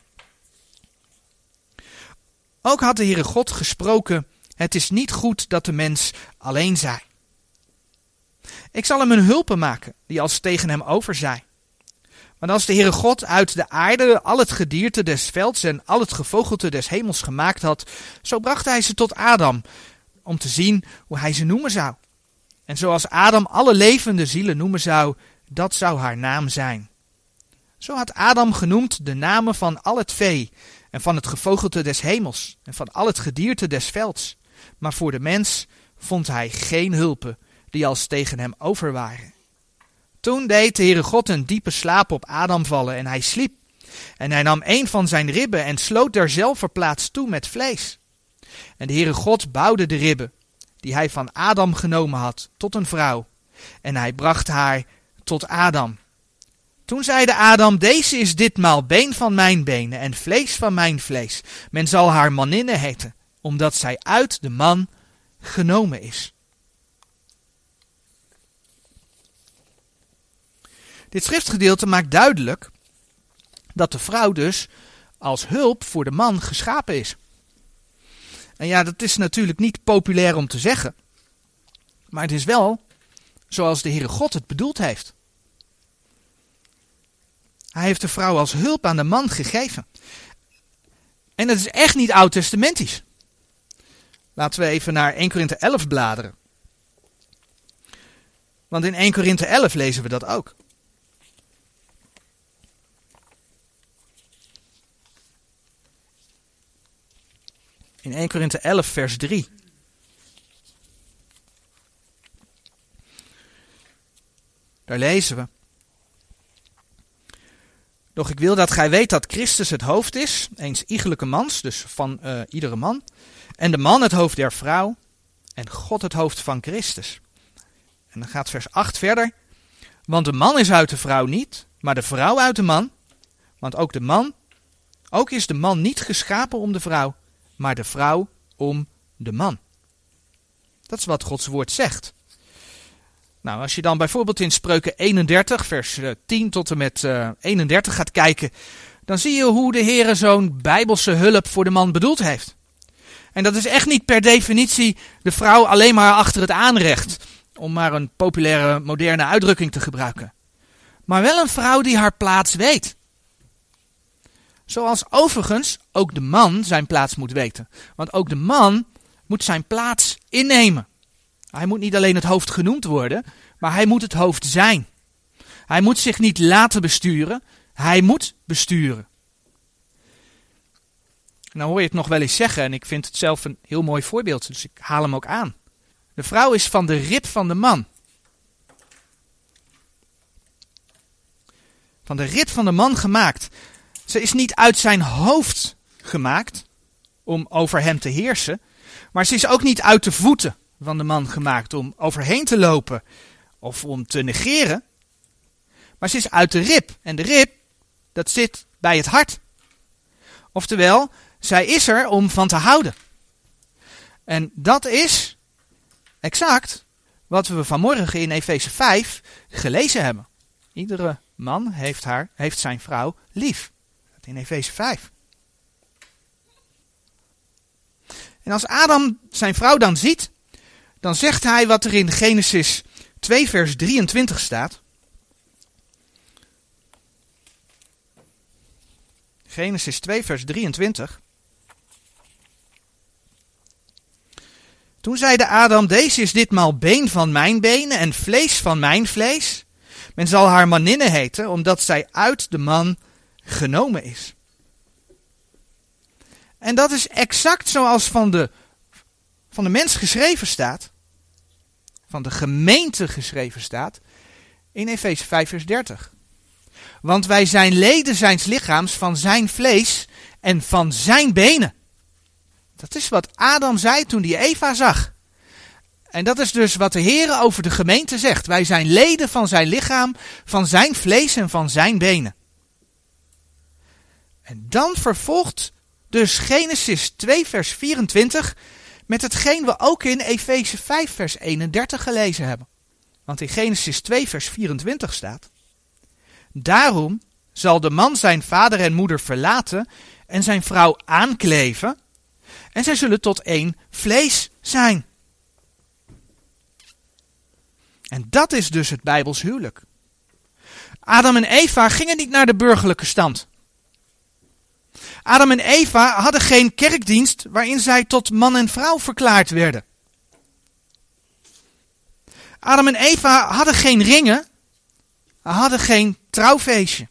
Ook had de Heere God gesproken, het is niet goed dat de mens alleen zij. Ik zal hem een hulpen maken, die als tegen hem over zij. Want als de Heere God uit de aarde al het gedierte des velds en al het gevogelte des hemels gemaakt had, zo bracht hij ze tot Adam, om te zien hoe hij ze noemen zou. En zoals Adam alle levende zielen noemen zou, dat zou haar naam zijn. Zo had Adam genoemd de namen van al het vee en van het gevogelte des hemels en van al het gedierte des velds. Maar voor de mens vond hij geen hulpen die als tegen hem over waren. Toen deed de Heere God een diepe slaap op Adam vallen en hij sliep. En hij nam een van zijn ribben en sloot derzelver plaats toe met vlees. En de Heere God bouwde de ribben die hij van Adam genomen had, tot een vrouw. En hij bracht haar tot Adam. Toen zeide Adam, deze is ditmaal been van mijn benen en vlees van mijn vlees. Men zal haar maninne heten, omdat zij uit de man genomen is. Dit schriftgedeelte maakt duidelijk dat de vrouw dus als hulp voor de man geschapen is. En ja, dat is natuurlijk niet populair om te zeggen, maar het is wel zoals de Heere God het bedoeld heeft. Hij heeft de vrouw als hulp aan de man gegeven. En dat is echt niet oud-testamentisch. Laten we even naar 1 Korinthe 11 bladeren. Want in 1 Korinthe 11 lezen we dat ook. In 1 Korinthe 11 vers 3. Daar lezen we. Doch ik wil dat gij weet dat Christus het hoofd is, eens iegelijke mans, dus van uh, iedere man, en de man het hoofd der vrouw, en God het hoofd van Christus. En dan gaat vers 8 verder. Want de man is uit de vrouw niet, maar de vrouw uit de man. Want ook de man, ook is de man niet geschapen om de vrouw, maar de vrouw om de man. Dat is wat Gods woord zegt. Nou, als je dan bijvoorbeeld in Spreuken 31, vers 10 eh, tot en met uh, 31 gaat kijken, dan zie je hoe de Heer zo'n bijbelse hulp voor de man bedoeld heeft. En dat is echt niet per definitie de vrouw alleen maar achter het aanrecht, om maar een populaire moderne uitdrukking te gebruiken. Maar wel een vrouw die haar plaats weet. Zoals overigens ook de man zijn plaats moet weten. Want ook de man moet zijn plaats innemen. Hij moet niet alleen het hoofd genoemd worden, maar hij moet het hoofd zijn. Hij moet zich niet laten besturen, hij moet besturen. Nou hoor je het nog wel eens zeggen en ik vind het zelf een heel mooi voorbeeld, dus ik haal hem ook aan. De vrouw is van de rib van de man. Van de rib van de man gemaakt. Ze is niet uit zijn hoofd gemaakt om over hem te heersen, maar ze is ook niet uit de voeten van de man gemaakt om overheen te lopen of om te negeren. Maar ze is uit de rib. En de rib, dat zit bij het hart. Oftewel, zij is er om van te houden. En dat is exact wat we vanmorgen in Efeze 5 gelezen hebben. Iedere man heeft, haar, heeft zijn vrouw lief. In Efeze 5. En als Adam zijn vrouw dan ziet, dan zegt hij wat er in Genesis 2, vers 23 staat. Genesis 2, vers 23. Toen zeide Adam, deze is ditmaal been van mijn benen en vlees van mijn vlees. Men zal haar maninne heten, omdat zij uit de man genomen is. En dat is exact zoals van de, van de mens geschreven staat, van de gemeente geschreven staat, in Efeze 5 vers 30. Want wij zijn leden zijns lichaams van zijn vlees en van zijn benen. Dat is wat Adam zei toen hij Eva zag. En dat is dus wat de Heer over de gemeente zegt. Wij zijn leden van zijn lichaam, van zijn vlees en van zijn benen. En dan vervolgt dus Genesis 2 vers 24 met hetgeen we ook in Efeze 5 vers 31 gelezen hebben. Want in Genesis 2 vers 24 staat: Daarom zal de man zijn vader en moeder verlaten en zijn vrouw aankleven en zij zullen tot één vlees zijn. En dat is dus het Bijbels huwelijk. Adam en Eva gingen niet naar de burgerlijke stand. Adam en Eva hadden geen kerkdienst waarin zij tot man en vrouw verklaard werden. Adam en Eva hadden geen ringen, hadden geen trouwfeestje.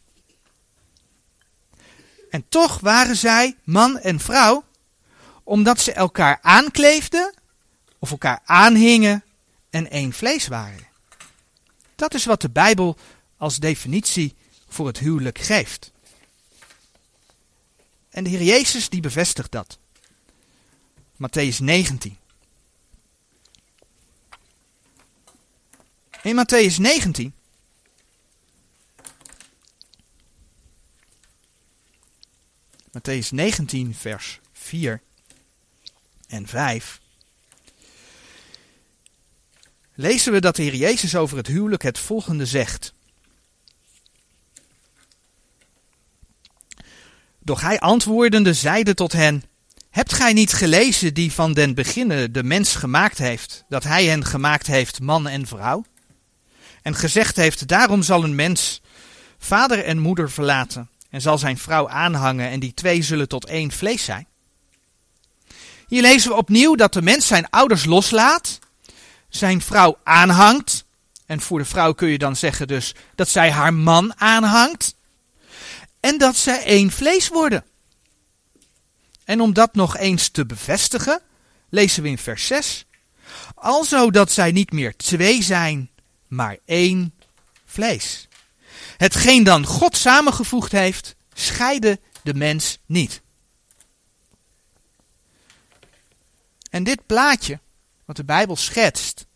En toch waren zij man en vrouw, omdat ze elkaar aankleefden of elkaar aanhingen en één vlees waren. Dat is wat de Bijbel als definitie voor het huwelijk geeft. En de Heer Jezus die bevestigt dat. Matthäus 19. In Matthäus 19 Matthäus 19, vers 4 en 5. Lezen we dat de Heer Jezus over het huwelijk het volgende zegt. Doch hij antwoordende zeide tot hen: Hebt gij niet gelezen die van den beginne de mens gemaakt heeft, dat hij hen gemaakt heeft man en vrouw? En gezegd heeft: Daarom zal een mens vader en moeder verlaten en zal zijn vrouw aanhangen en die twee zullen tot één vlees zijn. Hier lezen we opnieuw dat de mens zijn ouders loslaat, zijn vrouw aanhangt. En voor de vrouw kun je dan zeggen dus dat zij haar man aanhangt. En dat zij één vlees worden. En om dat nog eens te bevestigen, lezen we in vers 6. Alzo dat zij niet meer twee zijn, maar één vlees. Hetgeen dan God samengevoegd heeft, scheide de mens niet. En dit plaatje, wat de Bijbel schetst,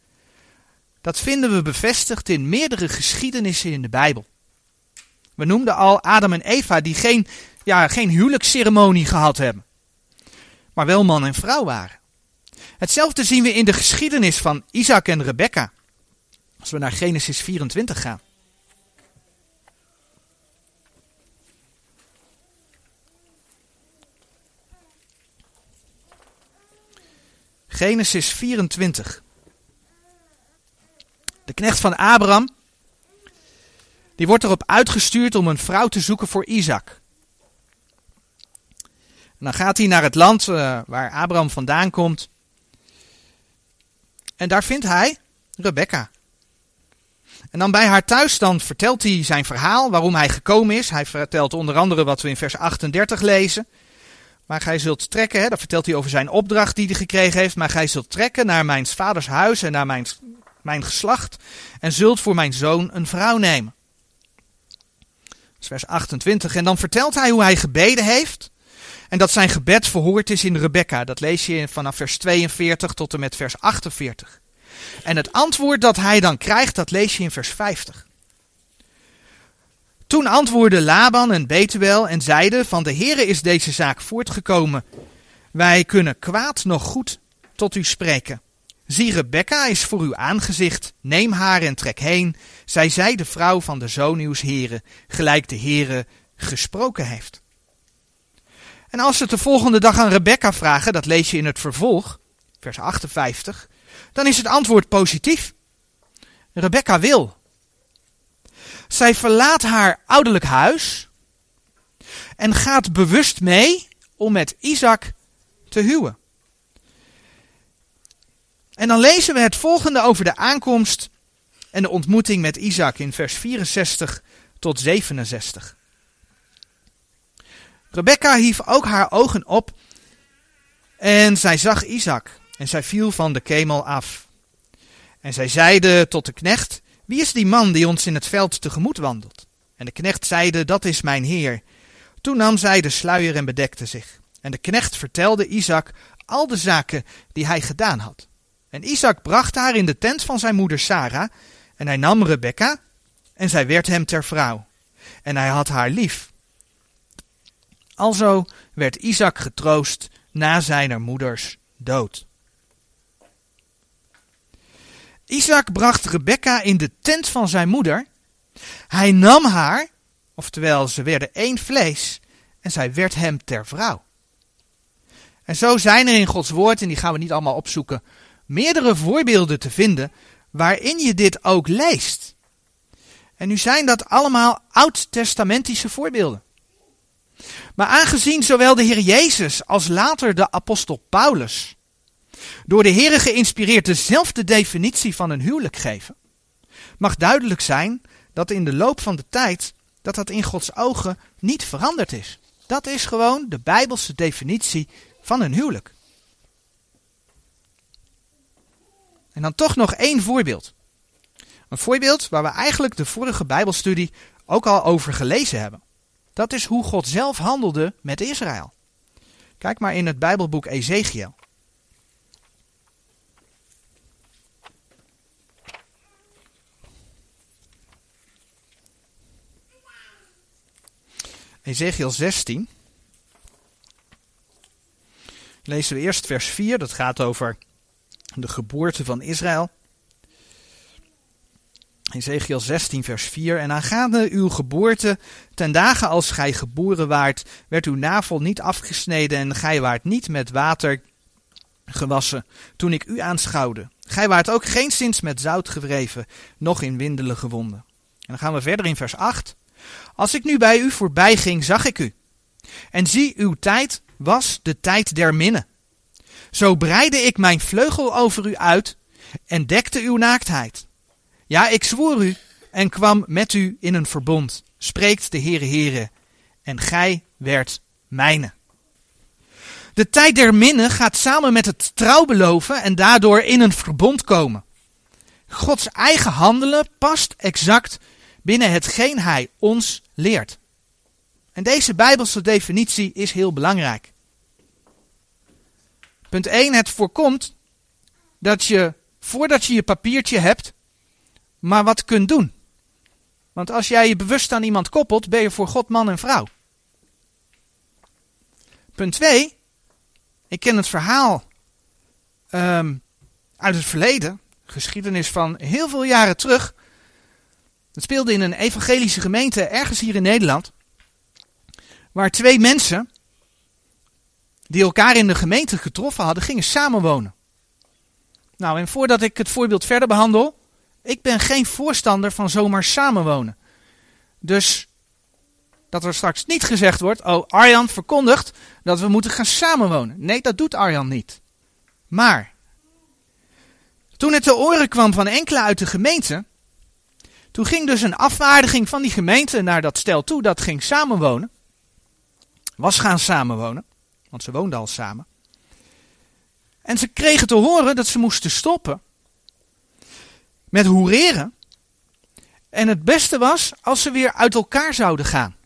dat vinden we bevestigd in meerdere geschiedenissen in de Bijbel. We noemden al Adam en Eva die geen, ja, geen huwelijksceremonie gehad hebben, maar wel man en vrouw waren. Hetzelfde zien we in de geschiedenis van Isaac en Rebecca, als we naar Genesis 24 gaan. Genesis 24. De knecht van Abraham, die wordt erop uitgestuurd om een vrouw te zoeken voor Isaac. En dan gaat hij naar het land uh, waar Abraham vandaan komt. En daar vindt hij Rebecca. En dan bij haar thuis dan vertelt hij zijn verhaal, waarom hij gekomen is. Hij vertelt onder andere wat we in vers 38 lezen. Maar gij zult trekken, hè, dat vertelt hij over zijn opdracht die hij gekregen heeft. Maar gij zult trekken naar mijn vaders huis en naar mijn, mijn geslacht. En zult voor mijn zoon een vrouw nemen. Is vers 28. En dan vertelt hij hoe hij gebeden heeft. En dat zijn gebed verhoord is in Rebecca. Dat lees je vanaf vers 42 tot en met vers 48. En het antwoord dat hij dan krijgt, dat lees je in vers 50. Toen antwoordden Laban en Betuel en zeiden: Van de Heere is deze zaak voortgekomen. Wij kunnen kwaad nog goed tot u spreken. Zie, Rebecca is voor uw aangezicht. Neem haar en trek heen. Zij zij de vrouw van de zoon uws heren, gelijk de Heere gesproken heeft. En als ze het de volgende dag aan Rebecca vragen, dat lees je in het vervolg, vers 58, dan is het antwoord positief. Rebecca wil. Zij verlaat haar ouderlijk huis en gaat bewust mee om met Isaac te huwen. En dan lezen we het volgende over de aankomst en de ontmoeting met Isaac in vers 64 tot 67. Rebecca hief ook haar ogen op en zij zag Isaac en zij viel van de kemel af. En zij zeide tot de knecht, wie is die man die ons in het veld tegemoet wandelt? En de knecht zeide, dat is mijn heer. Toen nam zij de sluier en bedekte zich. En de knecht vertelde Isaac al de zaken die hij gedaan had. En Isaac bracht haar in de tent van zijn moeder Sara, en hij nam Rebekka, en zij werd hem ter vrouw. En hij had haar lief. Alzo werd Isaac getroost na zijner moeders dood. Isaac bracht Rebekka in de tent van zijn moeder. Hij nam haar, oftewel ze werden één vlees, en zij werd hem ter vrouw. En zo zijn er in Gods woord, en die gaan we niet allemaal opzoeken, meerdere voorbeelden te vinden waarin je dit ook leest. En nu zijn dat allemaal oud-testamentische voorbeelden. Maar aangezien zowel de Heer Jezus als later de apostel Paulus door de Heer geïnspireerd dezelfde definitie van een huwelijk geven, mag duidelijk zijn dat in de loop van de tijd dat dat in Gods ogen niet veranderd is. Dat is gewoon de Bijbelse definitie van een huwelijk. En dan toch nog één voorbeeld. Een voorbeeld waar we eigenlijk de vorige Bijbelstudie ook al over gelezen hebben. Dat is hoe God zelf handelde met Israël. Kijk maar in het Bijbelboek Ezekiel. Ezekiel 16. Lezen we eerst vers 4, dat gaat over de geboorte van Israël. Ezekiel 16, vers 4. En aangaande uw geboorte, ten dagen als gij geboren waart, werd uw navel niet afgesneden en gij waart niet met water gewassen, toen ik u aanschouwde. Gij waart ook geen sinds met zout gewreven, noch in windelen gewonden. En dan gaan we verder in vers 8. Als ik nu bij u voorbij ging, zag ik u. En zie, uw tijd was de tijd der minne. Zo breidde ik mijn vleugel over u uit en dekte uw naaktheid. Ja, ik zwoer u en kwam met u in een verbond, spreekt de Heere Heere, en gij werd mijne. De tijd der minne gaat samen met het trouw beloven en daardoor in een verbond komen. Gods eigen handelen past exact binnen hetgeen hij ons leert. En deze bijbelse definitie is heel belangrijk. Punt 1, het voorkomt dat je, voordat je je papiertje hebt, maar wat kunt doen. Want als jij je bewust aan iemand koppelt, ben je voor God man en vrouw. Punt 2, ik ken het verhaal ehm, uit het verleden, geschiedenis van heel veel jaren terug. Het speelde in een evangelische gemeente ergens hier in Nederland. Waar twee mensen die elkaar in de gemeente getroffen hadden, gingen samenwonen. Nou, en voordat ik het voorbeeld verder behandel, ik ben geen voorstander van zomaar samenwonen. Dus dat er straks niet gezegd wordt, oh Arjan verkondigt dat we moeten gaan samenwonen. Nee, dat doet Arjan niet. Maar, toen het te oren kwam van enkele uit de gemeente, toen ging dus een afvaardiging van die gemeente naar dat stel toe dat ging samenwonen. Was gaan samenwonen, want ze woonden al samen. En ze kregen te horen dat ze moesten stoppen met hoereren. En het beste was als ze weer uit elkaar zouden gaan.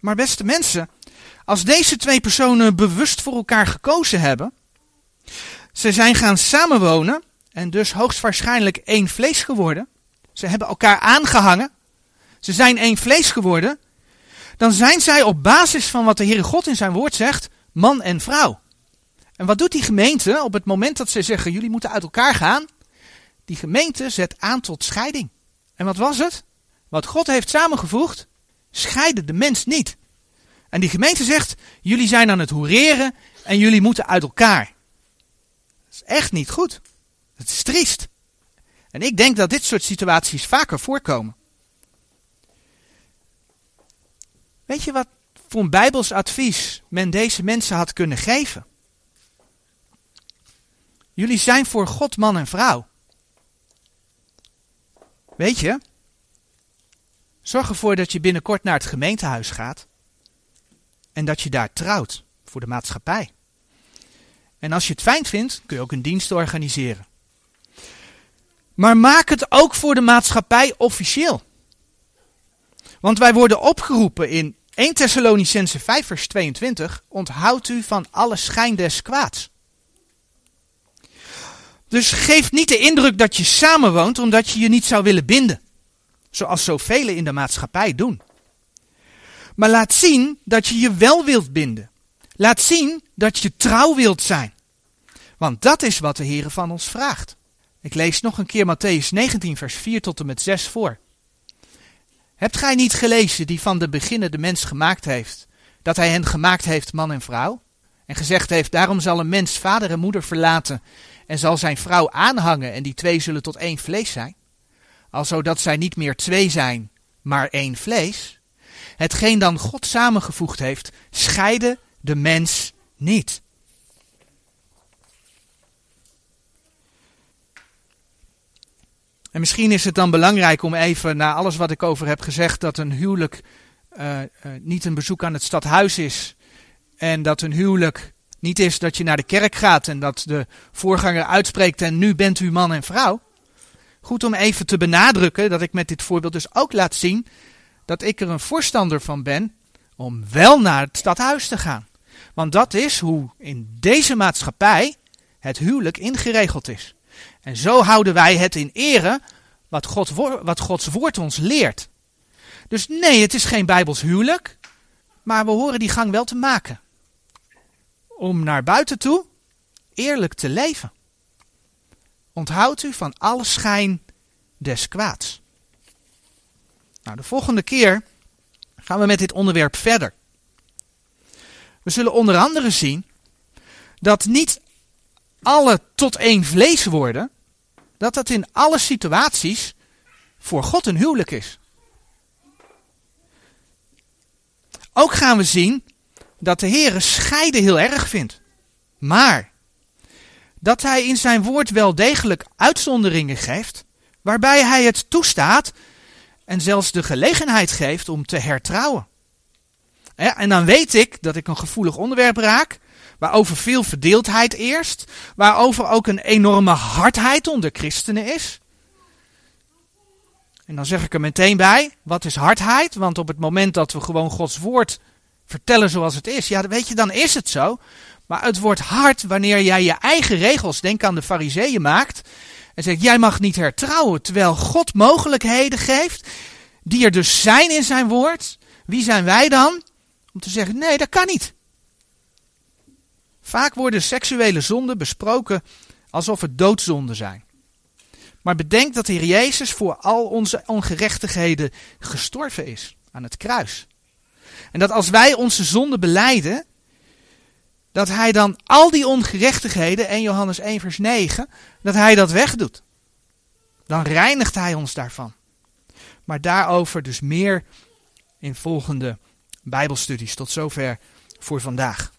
Maar beste mensen, als deze twee personen bewust voor elkaar gekozen hebben, ze zijn gaan samenwonen en dus hoogstwaarschijnlijk één vlees geworden. Ze hebben elkaar aangehangen. Ze zijn één vlees geworden. Dan zijn zij op basis van wat de Heere God in zijn woord zegt, man en vrouw. En wat doet die gemeente op het moment dat ze zeggen, jullie moeten uit elkaar gaan? Die gemeente zet aan tot scheiding. En wat was het? Wat God heeft samengevoegd, scheiden de mens niet. En die gemeente zegt, jullie zijn aan het hoereren en jullie moeten uit elkaar. Dat is echt niet goed. Het is triest. En ik denk dat dit soort situaties vaker voorkomen. Weet je wat voor een bijbels advies men deze mensen had kunnen geven? Jullie zijn voor God man en vrouw. Weet je, zorg ervoor dat je binnenkort naar het gemeentehuis gaat en dat je daar trouwt voor de maatschappij. En als je het fijn vindt, kun je ook een dienst organiseren. Maar maak het ook voor de maatschappij officieel. Want wij worden opgeroepen in 1 Thessalonicense 5 vers 22, onthoud u van alle schijn des kwaads. Dus geef niet de indruk dat je samenwoont omdat je je niet zou willen binden. Zoals zoveel in de maatschappij doen. Maar laat zien dat je je wel wilt binden. Laat zien dat je trouw wilt zijn. Want dat is wat de Heer van ons vraagt. Ik lees nog een keer Matthäus 19, vers 4 tot en met 6 voor. Hebt gij niet gelezen die van de beginnen de mens gemaakt heeft, dat hij hen gemaakt heeft man en vrouw? En gezegd heeft, daarom zal een mens vader en moeder verlaten en zal zijn vrouw aanhangen en die twee zullen tot één vlees zijn? Alzo dat zij niet meer twee zijn, maar één vlees? Hetgeen dan God samengevoegd heeft, scheide de mens niet. En misschien is het dan belangrijk om even, na alles wat ik over heb gezegd, dat een huwelijk uh, uh, niet een bezoek aan het stadhuis is. En dat een huwelijk niet is dat je naar de kerk gaat en dat de voorganger uitspreekt en nu bent u man en vrouw. Goed om even te benadrukken dat ik met dit voorbeeld dus ook laat zien dat ik er een voorstander van ben om wel naar het stadhuis te gaan. Want dat is hoe in deze maatschappij het huwelijk ingeregeld is. En zo houden wij het in ere wat, God, wat Gods woord ons leert. Dus nee, het is geen bijbels huwelijk. Maar we horen die gang wel te maken. Om naar buiten toe eerlijk te leven. Onthoud u van alle schijn des kwaads. Nou, de volgende keer gaan we met dit onderwerp verder. We zullen onder andere zien dat niet alle tot één vlees worden, dat dat in alle situaties voor God een huwelijk is. Ook gaan we zien dat de Heer scheiden heel erg vindt. Maar dat hij in zijn woord wel degelijk uitzonderingen geeft, waarbij hij het toestaat en zelfs de gelegenheid geeft om te hertrouwen. En dan weet ik dat ik een gevoelig onderwerp raak, waarover veel verdeeldheid eerst, waarover ook een enorme hardheid onder christenen is. En dan zeg ik er meteen bij, wat is hardheid? Want op het moment dat we gewoon Gods woord vertellen zoals het is, ja, weet je, dan is het zo. Maar het wordt hard wanneer jij je eigen regels, denk aan de fariseeën, maakt. En zegt, jij mag niet hertrouwen, terwijl God mogelijkheden geeft, die er dus zijn in zijn woord. Wie zijn wij dan? Om te zeggen, nee, dat kan niet. Vaak worden seksuele zonden besproken alsof het doodzonden zijn. Maar bedenk dat de Heer Jezus voor al onze ongerechtigheden gestorven is aan het kruis. En dat als wij onze zonden beleiden, dat hij dan al die ongerechtigheden, 1 Johannes 1 vers 9, dat hij dat wegdoet. Dan reinigt hij ons daarvan. Maar daarover dus meer in volgende Bijbelstudies. Tot zover voor vandaag.